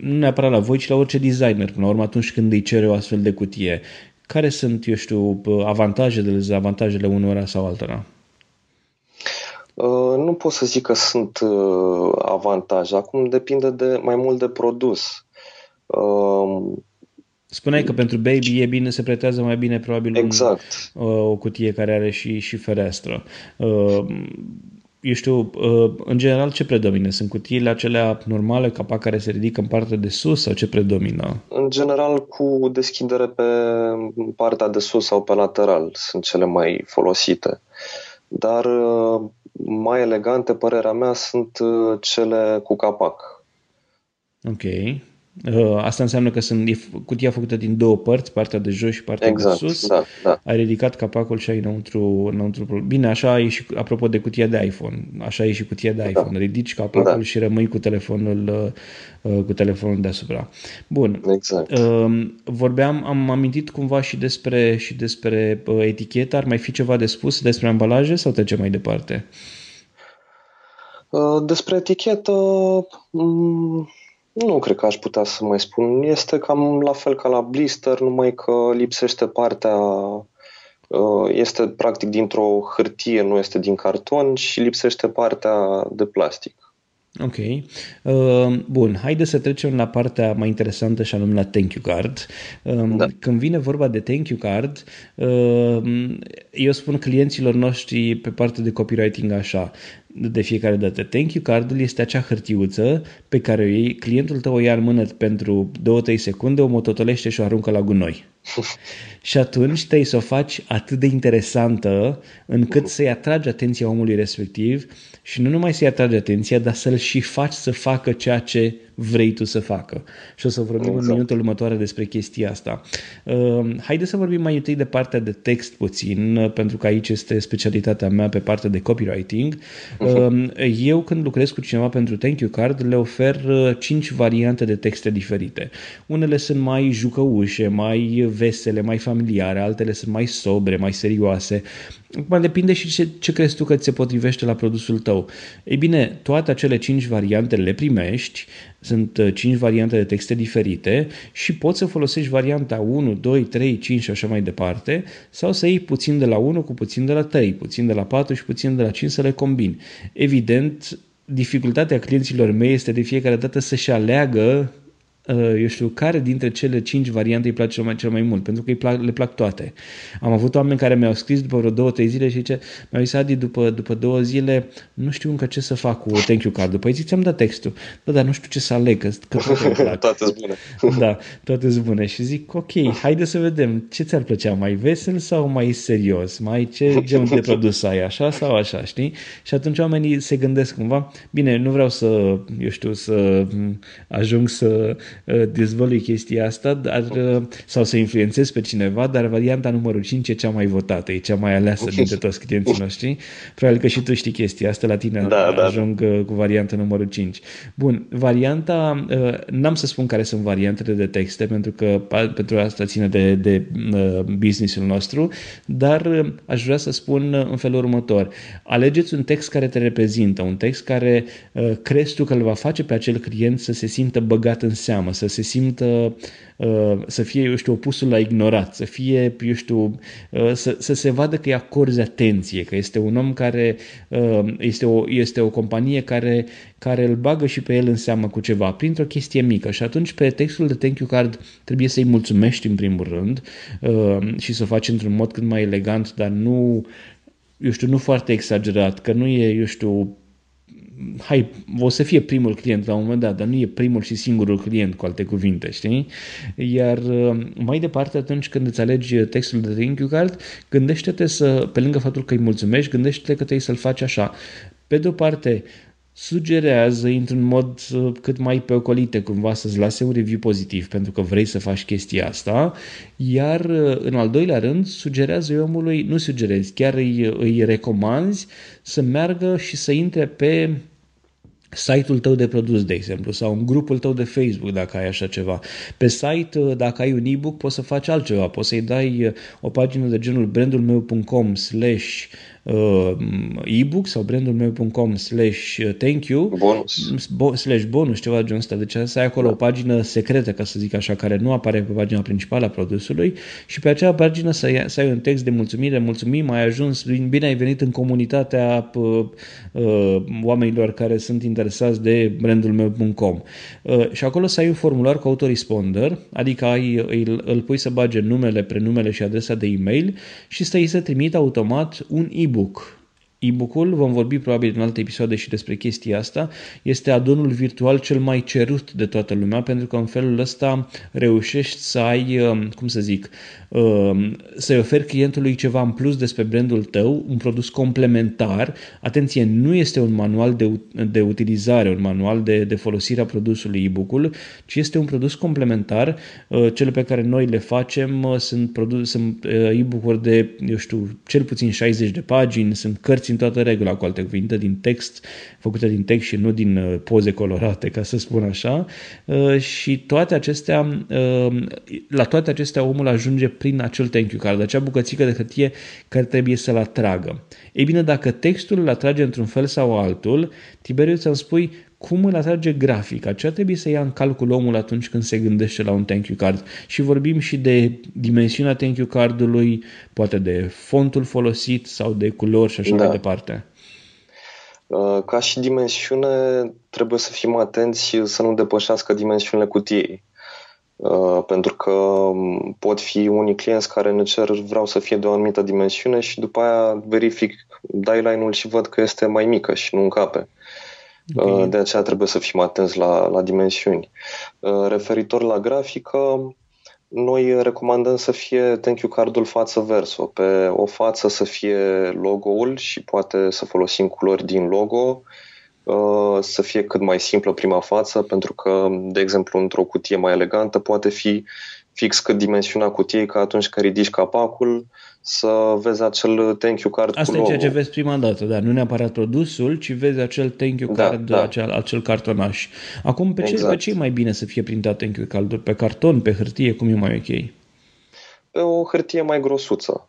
nu neapărat la voi, ci la orice designer, până la urmă, atunci când îi cere o astfel de cutie? Care sunt, eu știu, avantajele, dezavantajele unora sau altora? Uh, nu pot să zic că sunt uh, avantaje. Acum depinde de mai mult de produs. Uh, Spuneai că pentru baby e bine, se pretează mai bine probabil exact. un, o cutie care are și, și fereastră. Eu știu, în general ce predomină? Sunt cutiile acelea normale, capac care se ridică în partea de sus sau ce predomină? În general cu deschidere pe partea de sus sau pe lateral sunt cele mai folosite. Dar mai elegante, părerea mea, sunt uh, cele cu capac. Ok. Uh, asta înseamnă că sunt e cutia făcută din două părți, partea de jos și partea exact, de sus. Da, da. Ai ridicat capacul și ai înăuntru, înăuntru. Bine, așa e și, apropo de cutia de iPhone, așa e și cutia de da. iPhone. Ridici capacul da. și rămâi cu telefonul, uh, cu telefonul deasupra. Bun. Exact. Vorbeam, am amintit cumva și despre, și despre etichetă. Ar mai fi ceva de spus despre ambalaje sau trecem mai departe? Despre etichetă... Mm, nu cred că aș putea să mai spun. Este cam la fel ca la blister, numai că lipsește partea uh, este practic dintr-o hârtie, nu este din carton și lipsește partea de plastic. Ok. Uh, bun, haide să trecem la partea mai interesantă și anume la thank you card. Uh, da. Când vine vorba de thank you card, uh, eu spun clienților noștri pe partea de copywriting așa, de fiecare dată. Thank you cardul este acea hârtiuță pe care o iei, clientul tău o ia în mână pentru 2-3 secunde, o mototolește și o aruncă la gunoi. și atunci trebuie să o faci atât de interesantă încât să-i atragi atenția omului respectiv și nu numai să-i atragi atenția, dar să-l și faci să facă ceea ce vrei tu să facă. Și o să vorbim exact. în minutul următoare despre chestia asta. Uh, haideți să vorbim mai întâi de partea de text puțin, pentru că aici este specialitatea mea pe partea de copywriting. Uh-huh. Eu când lucrez cu cineva pentru Thank You Card, le ofer cinci variante de texte diferite. Unele sunt mai jucăușe, mai vesele, mai familiare, altele sunt mai sobre, mai serioase. Acum depinde și ce, ce crezi tu că ți se potrivește la produsul tău. Ei bine, toate acele cinci variante le primești, sunt uh, cinci variante de texte diferite și poți să folosești varianta 1, 2, 3, 5 și așa mai departe sau să iei puțin de la 1 cu puțin de la 3, puțin de la 4 și puțin de la 5 să le combini. Evident, dificultatea clienților mei este de fiecare dată să-și aleagă Uh, eu știu, care dintre cele cinci variante îi place cel mai, cel mai mult, pentru că îi plac, le plac toate. Am avut oameni care mi-au scris după vreo două, trei zile și zice, mi-au zis, Adi, după, după două zile, nu știu încă ce să fac cu thank you card. După păi ți-am dat textul. Da, dar nu știu ce să aleg, că, că toate toate bune. da, toate sunt bune. Și zic, ok, haide să vedem, ce ți-ar plăcea, mai vesel sau mai serios? Mai ce gen de produs ai, așa sau așa, știi? Și atunci oamenii se gândesc cumva, bine, nu vreau să, eu știu, să ajung să Uh, dezvălui chestia asta dar, uh, sau să influențez pe cineva, dar varianta numărul 5 e cea mai votată, e cea mai aleasă dintre toți clienții noștri. Probabil că și tu știi chestia asta, la tine da, da. ajung da. cu varianta numărul 5. Bun, varianta, n-am să spun care sunt variantele de texte, pentru că pentru asta ține de, de businessul nostru, dar aș vrea să spun în felul următor. Alegeți un text care te reprezintă, un text care crezi tu că îl va face pe acel client să se simtă băgat în seamă seamă, să se simtă, uh, să fie, eu știu, opusul la ignorat, să fie, eu știu, uh, să, să se vadă că îi acorzi atenție, că este un om care, uh, este o, este o companie care, care îl bagă și pe el în seamă cu ceva, printr-o chestie mică. Și atunci pe textul de thank you card trebuie să-i mulțumești în primul rând și să o faci într-un mod cât mai elegant, dar nu, eu știu, nu foarte exagerat, că nu e, eu știu, hai, o să fie primul client la un moment dat, dar nu e primul și singurul client, cu alte cuvinte, știi? Iar uh, mai departe, atunci când îți alegi textul de thank you card, gândește-te să, pe lângă faptul că îi mulțumești, gândește-te că trebuie să-l faci așa. Pe de o parte, sugerează într-un mod uh, cât mai pe ocolite cumva să-ți lase un review pozitiv pentru că vrei să faci chestia asta, iar uh, în al doilea rând sugerează omului, nu sugerezi, chiar îi, îi recomanzi să meargă și să intre pe site-ul tău de produs, de exemplu, sau în grupul tău de Facebook, dacă ai așa ceva. Pe site, uh, dacă ai un e-book, poți să faci altceva. Poți să-i dai o pagină de genul brandulmeu.com slash uh, ebook sau brandul meu.com slash thank you bonus. Bo- slash bonus, ceva de genul ăsta. Deci să ai acolo da. o pagină secretă, ca să zic așa, care nu apare pe pagina principală a produsului și pe acea pagină să ai, să ai un text de mulțumire, mulțumim, ai ajuns, bine ai venit în comunitatea uh, uh, oamenilor care sunt interesați de brandul meu.com uh, și acolo să ai un formular cu autoresponder, adică ai, îl, îl pui să bage numele, prenumele și adresa de e-mail și să îi se trimite automat un e e-book. E-book-ul, vom vorbi probabil în alte episoade și despre chestia asta, este adonul virtual cel mai cerut de toată lumea, pentru că în felul ăsta reușești să ai, um, cum să zic, um, să-i oferi clientului ceva în plus despre brandul tău, un produs complementar. Atenție, nu este un manual de, de utilizare, un manual de, de folosire a produsului e-book-ul, ci este un produs complementar. Uh, cele pe care noi le facem uh, sunt, produs, sunt uh, e-book-uri de, eu știu, cel puțin 60 de pagini, sunt cărți în toată regula, cu alte cuvinte, din text, făcute din text și nu din uh, poze colorate, ca să spun așa. Uh, și toate acestea, uh, la toate acestea omul ajunge prin acel thank you card, acea bucățică de hârtie care trebuie să-l atragă. Ei bine, dacă textul îl atrage într-un fel sau altul, Tiberiu ți-am spui cum îl atrage grafica, ce trebuie să ia în calcul omul atunci când se gândește la un thank you card. Și vorbim și de dimensiunea thank you cardului, poate de fontul folosit sau de culori și așa da. mai departe. Uh, ca și dimensiune, trebuie să fim atenți să nu depășească dimensiunile cutiei. Uh, pentru că um, pot fi unii clienți care ne cer vreau să fie de o anumită dimensiune și după aia verific die-line-ul și văd că este mai mică și nu încape. Okay. De aceea trebuie să fim atenți la, la dimensiuni. Uh, referitor la grafică, noi recomandăm să fie thank you cardul față verso. Pe o față să fie logo-ul și poate să folosim culori din logo, uh, să fie cât mai simplă prima față, pentru că, de exemplu, într-o cutie mai elegantă poate fi fix cât dimensiunea cutiei, ca atunci când ridici capacul, să vezi acel thank you card Asta cu e ceea ce vezi prima dată, dar nu neapărat produsul, ci vezi acel thank you da, card, da. Acel, acel cartonaș. Acum, pe, exact. ce, pe ce e mai bine să fie printat thank you card Pe carton, pe hârtie, cum e mai ok? Pe o hârtie mai grosuță.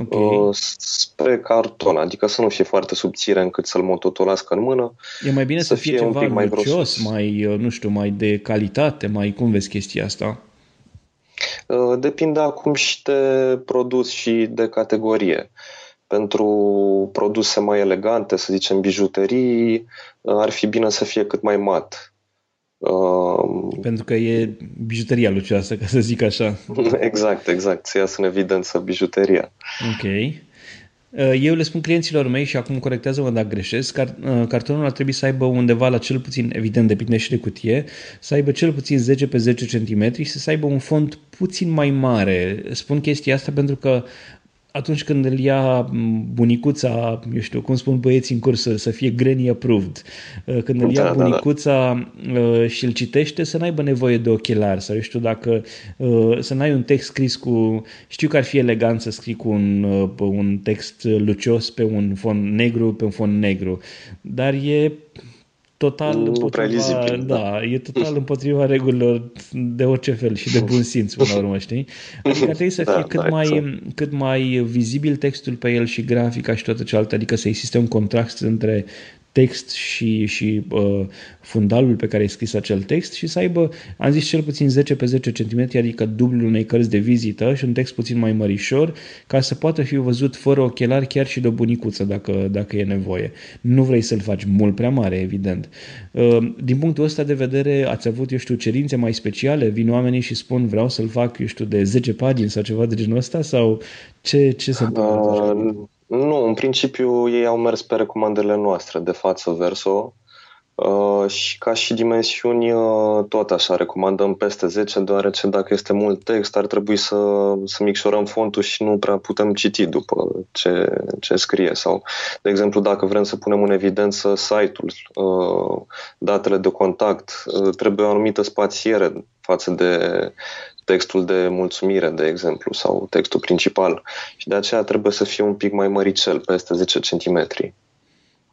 Okay. Uh, spre carton, adică să nu fie foarte subțire încât să-l mototolească în mână. E mai bine să, să fie, fie ceva un pic mai lucios, mai, uh, nu știu, mai de calitate, mai cum vezi chestia asta? Uh, depinde acum și de produs și de categorie. Pentru produse mai elegante, să zicem bijuterii, uh, ar fi bine să fie cât mai mat. Uh, Pentru că e bijuteria lucioasă, ca să zic așa. Exact, exact. Să iasă în evidență bijuteria. Ok. Uh, eu le spun clienților mei și acum corectează-mă dacă greșesc, car, uh, cartonul ar trebui să aibă undeva la cel puțin, evident depinde și de cutie, să aibă cel puțin 10 pe 10 cm și să aibă un fond puțin mai mare. Spun chestia asta pentru că atunci când îl ia bunicuța, eu știu, cum spun băieții în cursă, să fie granny approved, uh, când îl ia da, bunicuța da, da. și îl citește, să n-aibă nevoie de ochelari sau eu știu dacă uh, să n-ai un text scris cu, știu că ar fi elegant să scrii cu un, uh, un text lucios pe un fond negru, pe un fond negru, dar e total nu împotriva, da, da, e total împotriva regulilor de orice fel și de bun simț până la urmă, știi? Adică trebuie să da, fie da, cât, da, mai, exact. cât mai vizibil textul pe el și grafica și toată cealaltă, adică să existe un contrast între text și, și uh, fundalul pe care ai scris acel text și să aibă, am zis, cel puțin 10 pe 10 cm, adică dublul unei cărți de vizită și un text puțin mai mărișor, ca să poată fi văzut fără ochelari chiar și de o bunicuță dacă, dacă e nevoie. Nu vrei să-l faci mult prea mare, evident. Uh, din punctul ăsta de vedere, ați avut, eu știu, cerințe mai speciale? Vin oamenii și spun vreau să-l fac, eu știu, de 10 pagini sau ceva de genul ăsta? Sau ce, ce se întâmplă? Uh, nu, în principiu ei au mers pe recomandările noastre de față verso. Uh, și ca și dimensiuni uh, tot așa, recomandăm peste 10 deoarece dacă este mult text ar trebui să, să micșorăm fontul și nu prea putem citi după ce, ce scrie. Sau, de exemplu, dacă vrem să punem în evidență site-ul, uh, datele de contact, uh, trebuie o anumită spațiere față de textul de mulțumire, de exemplu, sau textul principal. Și de aceea trebuie să fie un pic mai măricel, peste 10 cm.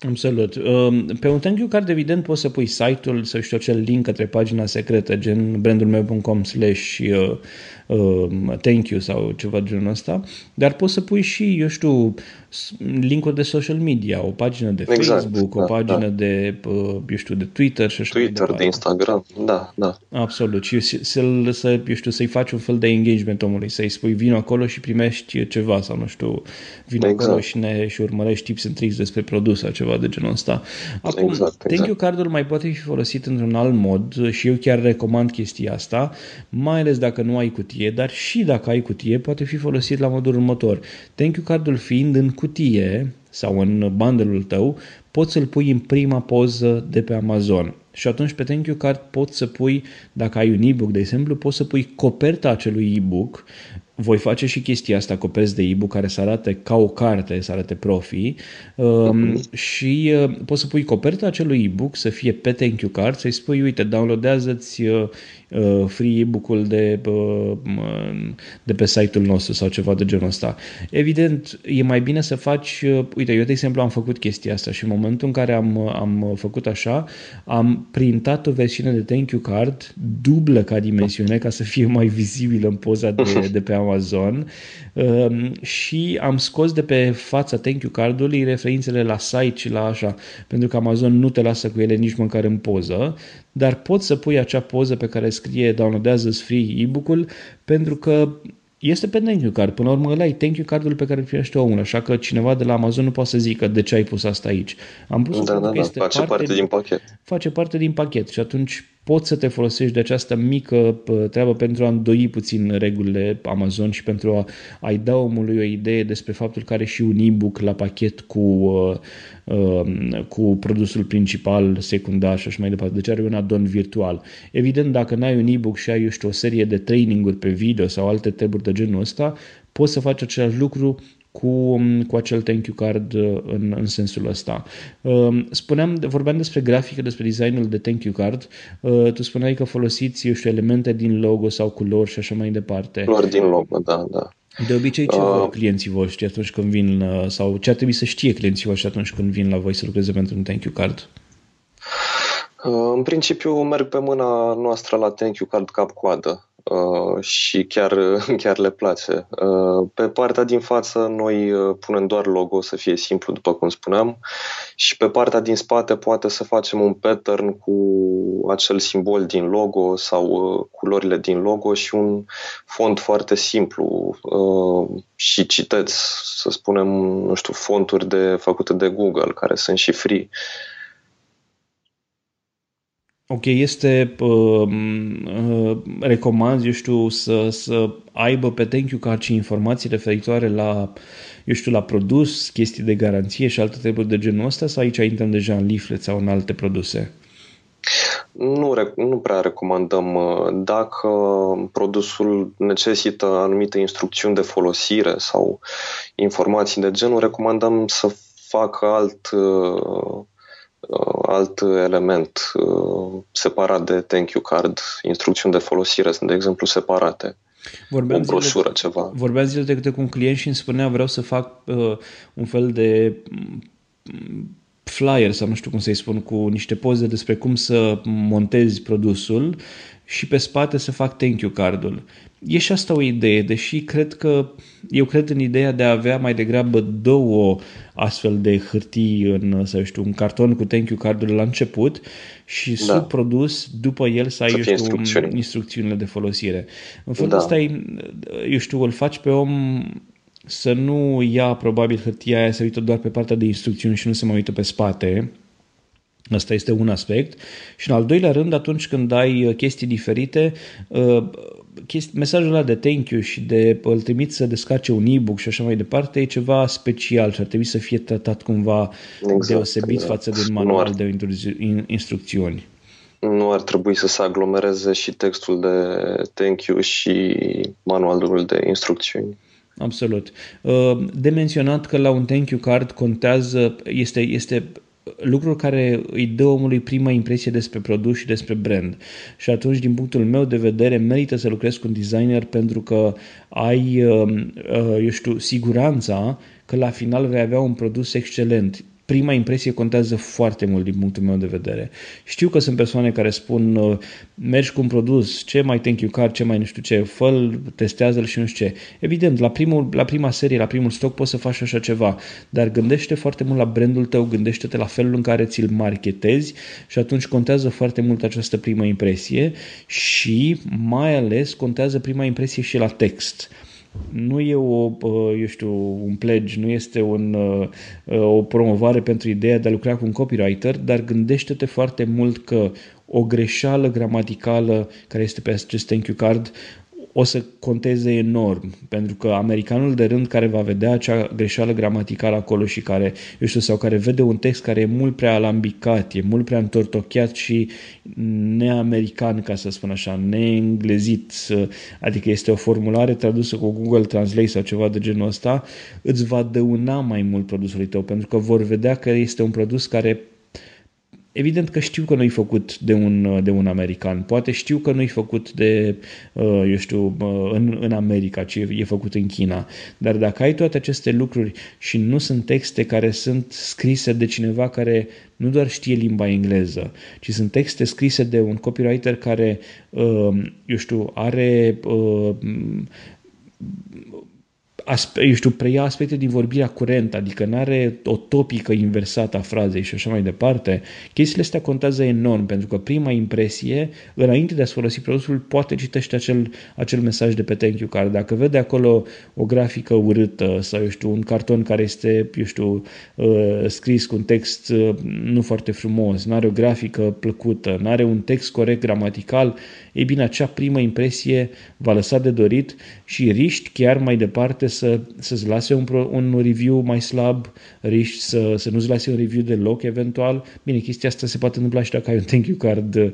Absolut. Um, pe un thank you card, evident, poți să pui site-ul, să știu, acel link către pagina secretă, gen brandulmeu.com slash uh, um, thank you sau ceva de genul ăsta, dar poți să pui și, eu știu, linkuri de social media, o pagină de exact, Facebook, da, o pagină da. de, uh, eu știu, de Twitter și așa Twitter, de Instagram, da, da. Absolut. Și să, să, eu știu, să-i faci un fel de engagement omului, să-i spui vino acolo și primești ceva sau, nu știu, vino exact. acolo și, ne, și urmărești tips and tricks despre produs sau ceva de genul ăsta. Acum, exact, exact. thank you cardul mai poate fi folosit într-un alt mod și eu chiar recomand chestia asta, mai ales dacă nu ai cutie, dar și dacă ai cutie, poate fi folosit la modul următor. Thank you cardul fiind în cutie sau în bundle tău, poți să-l pui în prima poză de pe Amazon. Și atunci pe Thank You Card poți să pui, dacă ai un e-book, de exemplu, poți să pui coperta acelui e-book voi face și chestia asta, coperți de e-book care să arate ca o carte, să arate profi uh-huh. și uh, poți să pui coperta acelui e-book să fie pe thank you card, să-i spui, uite, downloadează-ți uh, uh, free e-book-ul de, uh, de pe site-ul nostru sau ceva de genul ăsta. Evident, e mai bine să faci, uh, uite, eu de exemplu am făcut chestia asta și în momentul în care am, am făcut așa, am printat o versiune de thank you card dublă ca dimensiune ca să fie mai vizibilă în poza de, de pe Amazon um, și am scos de pe fața thank you cardului referințele la site și la așa, pentru că Amazon nu te lasă cu ele nici măcar în poză, dar poți să pui acea poză pe care scrie downloadează-ți free e-book-ul pentru că este pe thank you card. Până la urmă, ăla e thank you cardul pe care îl primește omul, așa că cineva de la Amazon nu poate să zică de ce ai pus asta aici. Am pus da, da, da, este face parte, parte din pachet. Face parte din pachet și atunci poți să te folosești de această mică treabă pentru a îndoi puțin regulile Amazon și pentru a, a-i da omului o idee despre faptul că are și un e-book la pachet cu, uh, uh, cu produsul principal, secundar și așa mai departe. Deci are un addon virtual. Evident, dacă n-ai un e-book și ai, eu știu, o serie de traininguri pe video sau alte treburi de genul ăsta, poți să faci același lucru cu, um, cu acel thank you card uh, în, în sensul ăsta. Um, spuneam, vorbeam despre grafică, despre designul de thank you card. Uh, tu spuneai că folosiți, eu știu, elemente din logo sau culori și așa mai departe. Culori din logo, da, da. De obicei, ce uh, clienții voștri atunci când vin, sau ce ar trebui să știe clienții voștri atunci când vin la voi să lucreze pentru un thank you card? În principiu merg pe mâna noastră la thank you card cap-coadă. Uh, și chiar, chiar le place. Uh, pe partea din față noi uh, punem doar logo să fie simplu, după cum spuneam, și pe partea din spate poate să facem un pattern cu acel simbol din logo sau culorile din logo și un font foarte simplu și citeți, să spunem, nu știu, fonturi de, făcute de Google, care sunt și free. Ok, este, uh, uh, recomand, eu știu, să, să aibă pe thank you card și informații referitoare la, eu știu, la produs, chestii de garanție și alte treburi de genul ăsta sau aici intrăm deja în leaflet sau în alte produse? Nu, nu prea recomandăm. Uh, dacă produsul necesită anumite instrucțiuni de folosire sau informații de genul, recomandăm să facă alt uh, Uh, alt element uh, separat de thank you card, instrucțiuni de folosire sunt, de exemplu, separate. Vorbeam o broșură, zile, ceva. Vorbeam zile trecute cu un client și îmi spunea vreau să fac uh, un fel de mm, flyer sau nu știu cum să-i spun, cu niște poze despre cum să montezi produsul și pe spate să fac thank you cardul. E și asta o idee, deși cred că eu cred în ideea de a avea mai degrabă două astfel de hârtii în, să știu, un carton cu thank you cardul la început și da. sub produs, după el să ai, să eu știu, instrucțiuni. instrucțiunile de folosire. În felul da. ăsta, eu știu, îl faci pe om să nu ia probabil hârtia aia, să uită doar pe partea de instrucțiuni și nu se mai uită pe spate, Asta este un aspect. Și în al doilea rând, atunci când ai uh, chestii diferite, uh, chesti, mesajul ăla de thank you și de îl trimit să descarce un e-book și așa mai departe e ceva special și ar trebui să fie tratat cumva exact, deosebit exact. față de un manual ar, de instrucțiuni. Nu ar trebui să se aglomereze și textul de thank you și manualul de instrucțiuni. Absolut. Uh, de menționat că la un thank you card contează, este, este lucruri care îi dă omului prima impresie despre produs și despre brand. Și atunci, din punctul meu de vedere, merită să lucrezi cu un designer pentru că ai, uh, uh, eu știu, siguranța că la final vei avea un produs excelent prima impresie contează foarte mult din punctul meu de vedere. Știu că sunt persoane care spun uh, mergi cu un produs, ce mai thank you card, ce mai nu știu ce, fă testează-l și nu știu ce. Evident, la, primul, la prima serie, la primul stoc poți să faci așa ceva, dar gândește foarte mult la brandul tău, gândește-te la felul în care ți-l marketezi și atunci contează foarte mult această primă impresie și mai ales contează prima impresie și la text nu e o, eu știu, un pledge, nu este un, o promovare pentru ideea de a lucra cu un copywriter, dar gândește-te foarte mult că o greșeală gramaticală care este pe acest thank you card o să conteze enorm, pentru că americanul de rând care va vedea acea greșeală gramaticală acolo și care, eu știu, sau care vede un text care e mult prea alambicat, e mult prea întortocheat și neamerican, ca să spun așa, neenglezit, adică este o formulare tradusă cu Google Translate sau ceva de genul ăsta, îți va dăuna mai mult produsului tău, pentru că vor vedea că este un produs care Evident că știu că nu-i făcut de un, de un american, poate știu că nu-i făcut de, uh, eu știu, uh, în, în America, ci e făcut în China. Dar dacă ai toate aceste lucruri și nu sunt texte care sunt scrise de cineva care nu doar știe limba engleză, ci sunt texte scrise de un copywriter care, uh, eu știu, are aspe- eu știu, preia aspecte din vorbirea curentă, adică nu are o topică inversată a frazei și așa mai departe, chestiile astea contează enorm, pentru că prima impresie, înainte de a-ți folosi produsul, poate citește acel, acel mesaj de pe thank you card. Dacă vede acolo o grafică urâtă sau, eu știu, un carton care este, eu știu, uh, scris cu un text uh, nu foarte frumos, nu are o grafică plăcută, nu are un text corect gramatical, ei bine, acea primă impresie va lăsa de dorit și riști chiar mai departe să, să-ți lase un, un review mai slab, riști să, să nu-ți lase un review deloc eventual. Bine, chestia asta se poate întâmpla și dacă ai un thank you card uh,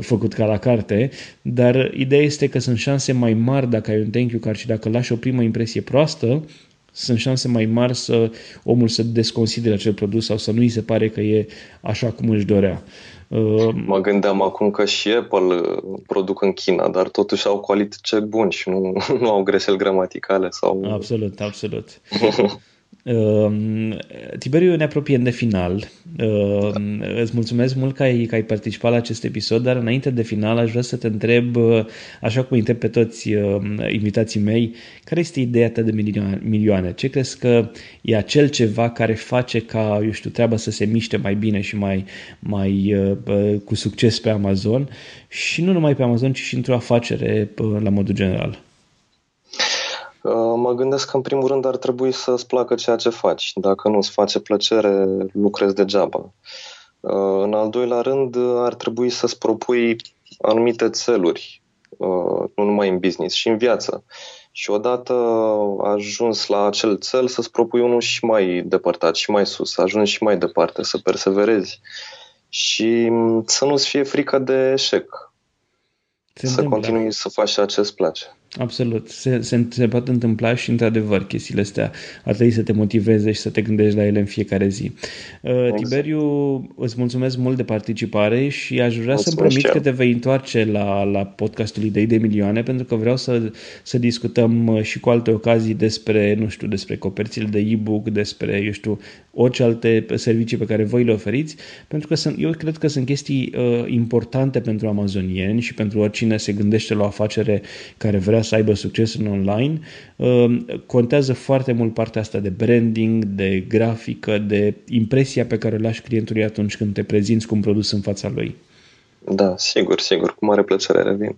făcut ca la carte, dar ideea este că sunt șanse mai mari dacă ai un thank you card și dacă lași o primă impresie proastă, sunt șanse mai mari să omul să desconsidere acel produs sau să nu îi se pare că e așa cum își dorea. Uh, mă gândeam acum că și Apple produc în China, dar totuși au quality check bun și nu, nu au greșeli gramaticale sau... Absolut, absolut. Ehm, Tiberiu, ne apropiem de final. Ehm, îți mulțumesc mult că ai, că ai participat la acest episod, dar înainte de final aș vrea să te întreb, așa cum întreb pe toți ehm, invitații mei, care este ideea ta de milioane? Ce crezi că e acel ceva care face ca, eu știu, treaba să se miște mai bine și mai, mai cu succes pe Amazon și nu numai pe Amazon, ci și într-o afacere la modul general? Uh, mă gândesc că, în primul rând, ar trebui să-ți placă ceea ce faci. Dacă nu îți face plăcere, lucrezi degeaba. Uh, în al doilea rând, ar trebui să-ți propui anumite țeluri, uh, nu numai în business, și în viață. Și odată ajuns la acel cel, să-ți propui unul și mai depărtat, și mai sus, să ajungi și mai departe, să perseverezi și să nu-ți fie frică de eșec. Se să întâmplă. continui să faci ceea ce îți place. Absolut. Se, se, se poate întâmpla și, într-adevăr, chestiile astea ar trebui să te motiveze și să te gândești la ele în fiecare zi. Uh, exact. Tiberiu, îți mulțumesc mult de participare și aș vrea să-mi promit că te vei întoarce la, la podcastul Idei de Milioane, pentru că vreau să, să discutăm uh, și cu alte ocazii despre, nu știu, despre coperțile de e-book, despre, eu știu, orice alte servicii pe care voi le oferiți, pentru că sunt, eu cred că sunt chestii uh, importante pentru amazonieni și pentru oricine se gândește la o afacere care vrea să aibă succes în online, uh, contează foarte mult partea asta de branding, de grafică, de impresia pe care o lași clientului atunci când te prezinți cu un produs în fața lui. Da, sigur, sigur, cu mare plăcere revin.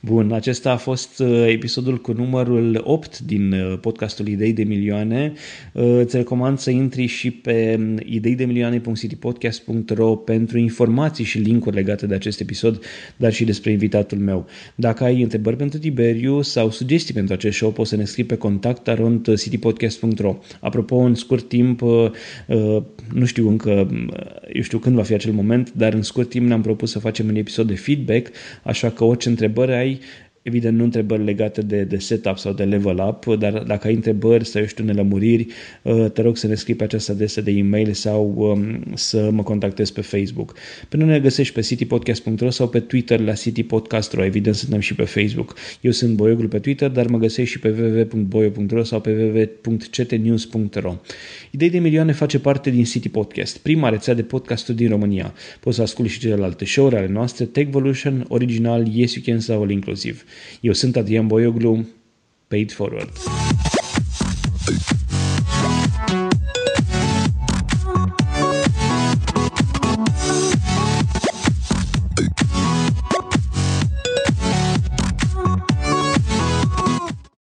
Bun, acesta a fost uh, episodul cu numărul 8 din uh, podcastul Idei de Milioane. Uh, îți recomand să intri și pe um, ideidemilioane.citypodcast.ro pentru informații și linkuri legate de acest episod, dar și despre invitatul meu. Dacă ai întrebări pentru Tiberiu sau sugestii pentru acest show, poți să ne scrii pe contact arond citypodcast.ro. Apropo, în scurt timp, nu știu încă, eu știu când va fi acel moment, dar în scurt timp ne-am propus să facem un episod de feedback, așa că orice întrebări întrebări ai, evident nu întrebări legate de, de setup sau de level up, dar dacă ai întrebări sau, eu știu, nelămuriri, uh, te rog să ne scrii pe această adresă de e-mail sau um, să mă contactezi pe Facebook. Pe noi ne găsești pe citypodcast.ro sau pe Twitter la citypodcast.ro, evident suntem și pe Facebook. Eu sunt Boioglu pe Twitter, dar mă găsești și pe www.boio.ro sau pe www.ctnews.ro. Idei de milioane face parte din City Podcast, prima rețea de podcasturi din România. Poți să asculti și celelalte show-uri ale noastre, Techvolution, Original, Yes You Can sau All Inclusiv. Eu sunt Adrian Boioglu, Paid Forward.